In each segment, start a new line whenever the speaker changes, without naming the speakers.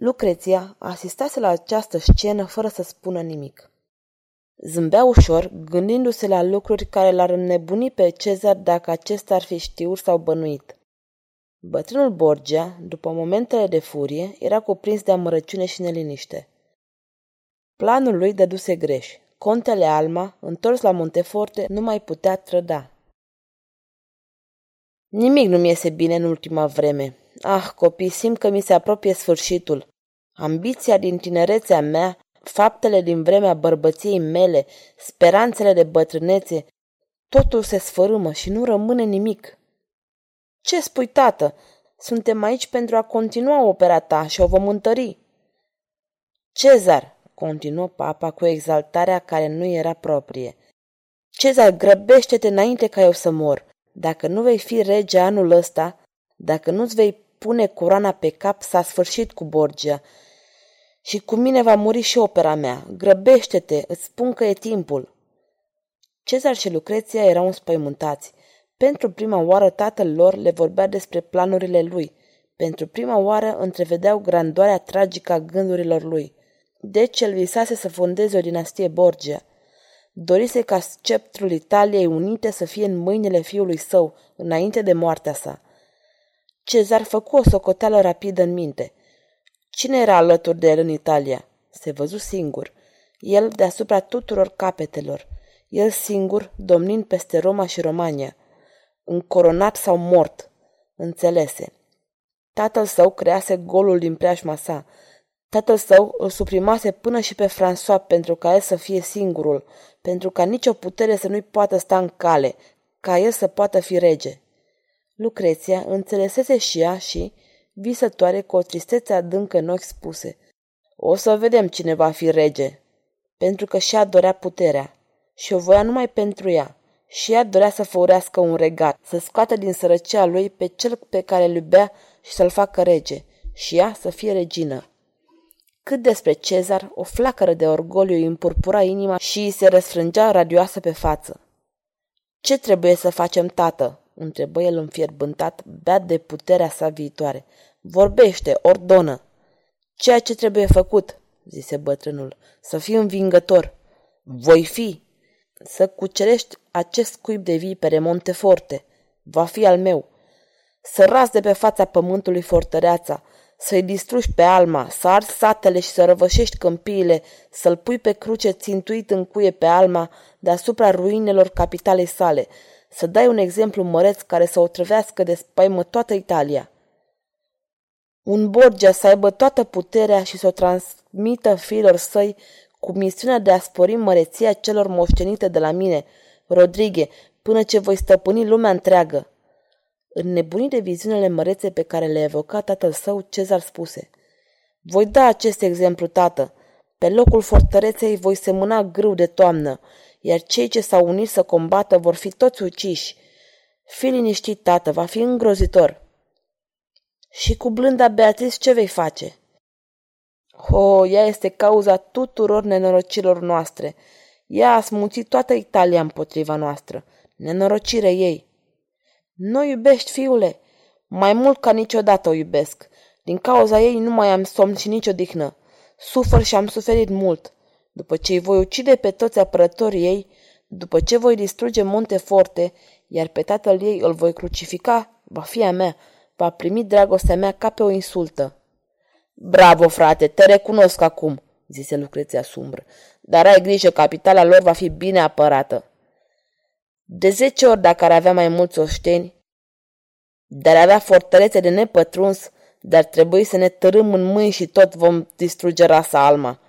Lucreția asistase la această scenă fără să spună nimic. Zâmbea ușor, gândindu-se la lucruri care l-ar înnebuni pe Cezar dacă acesta ar fi știut sau bănuit. Bătrânul Borgia, după momentele de furie, era cuprins de amărăciune și neliniște. Planul lui dăduse greș. Contele Alma, întors la Monteforte, nu mai putea trăda. Nimic nu mi iese bine în ultima vreme. Ah, copii, simt că mi se apropie sfârșitul. Ambiția din tinerețea mea, faptele din vremea bărbăției mele, speranțele de bătrânețe, totul se sfărâmă și nu rămâne nimic. Ce spui, tată? Suntem aici pentru a continua opera ta și o vom întări. Cezar, continuă papa cu exaltarea care nu era proprie. Cezar, grăbește-te înainte ca eu să mor. Dacă nu vei fi rege anul ăsta, dacă nu-ți vei pune coroana pe cap, s-a sfârșit cu Borgia. Și cu mine va muri și opera mea. Grăbește-te, îți spun că e timpul. Cezar și Lucreția erau înspăimântați. Pentru prima oară tatăl lor le vorbea despre planurile lui. Pentru prima oară întrevedeau grandoarea tragică a gândurilor lui. Deci el visase să fondeze o dinastie Borgia. Dorise ca sceptrul Italiei Unite să fie în mâinile fiului său, înainte de moartea sa. Cezar făcu o socoteală rapidă în minte. Cine era alături de el în Italia? Se văzu singur. El deasupra tuturor capetelor. El singur, domnind peste Roma și Romania. Un coronat sau mort. Înțelese. Tatăl său crease golul din preajma sa. Tatăl său îl suprimase până și pe François pentru ca el să fie singurul, pentru ca nicio putere să nu-i poată sta în cale, ca el să poată fi rege. Lucreția înțelesese și ea și, visătoare cu o tristețe adâncă în ochi spuse, O să vedem cine va fi rege, pentru că și ea dorea puterea și o voia numai pentru ea. Și ea dorea să făurească un regat, să scoată din sărăcia lui pe cel pe care îl iubea și să-l facă rege, și ea să fie regină. Cât despre Cezar, o flacără de orgoliu îi împurpura inima și îi se răsfrângea radioasă pe față. Ce trebuie să facem, tată?" Întrebă el înfierbântat, beat de puterea sa viitoare. Vorbește, ordonă. Ceea ce trebuie făcut, zise bătrânul, să fii învingător. Voi fi. Să cucerești acest cuib de vipere Monteforte. Va fi al meu. Să ras de pe fața pământului fortăreața, să-i distrugi pe alma, să arzi satele și să răvășești câmpiile, să-l pui pe cruce țintuit în cuie pe alma deasupra ruinelor capitalei sale, să dai un exemplu măreț care să o trăvească de spaimă toată Italia. Un Borgia să aibă toată puterea și să o transmită fiilor săi cu misiunea de a spori măreția celor moștenite de la mine, Rodrigue, până ce voi stăpâni lumea întreagă. Înnebunit de viziunile mărețe pe care le evoca tatăl său, Cezar spuse Voi da acest exemplu, tată. Pe locul fortăreței voi semăna grâu de toamnă iar cei ce s-au unit să combată vor fi toți uciși. Fii liniștit, tată, va fi îngrozitor. Și cu blânda Beatrice ce vei face? Ho, ea este cauza tuturor nenorocilor noastre. Ea a smuțit toată Italia împotriva noastră. Nenorocire ei. Nu iubești, fiule? Mai mult ca niciodată o iubesc. Din cauza ei nu mai am somn și nicio dihnă. Sufăr și am suferit mult. După ce îi voi ucide pe toți apărătorii ei, după ce voi distruge Monte Forte, iar pe tatăl ei îl voi crucifica, va fi a mea, va primi dragostea mea ca pe o insultă. Bravo, frate, te recunosc acum, zise Lucreția sumbră, dar ai grijă, capitala lor va fi bine apărată. De zece ori dacă ar avea mai mulți oșteni, dar avea fortărețe de nepătruns, dar trebuie să ne tărâm în mâini și tot vom distruge rasa Alma.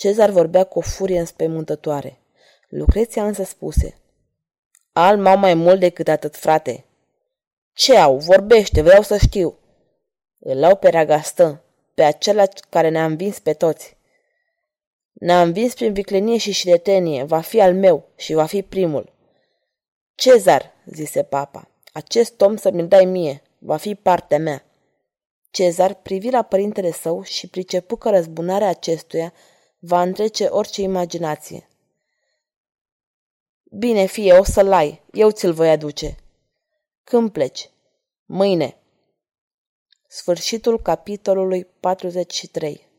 Cezar vorbea cu o furie înspăimântătoare. Lucreția însă spuse, Al au mai mult decât atât, frate. Ce au? Vorbește, vreau să știu. Îl au pe Ragastă, pe acela care ne-a învins pe toți. Ne-a învins prin viclenie și șiretenie, va fi al meu și va fi primul. Cezar, zise papa, acest om să mi-l dai mie, va fi partea mea. Cezar privi la părintele său și pricepu că răzbunarea acestuia va întrece orice imaginație. Bine, fie, o să-l ai, eu ți-l voi aduce. Când pleci? Mâine. Sfârșitul capitolului 43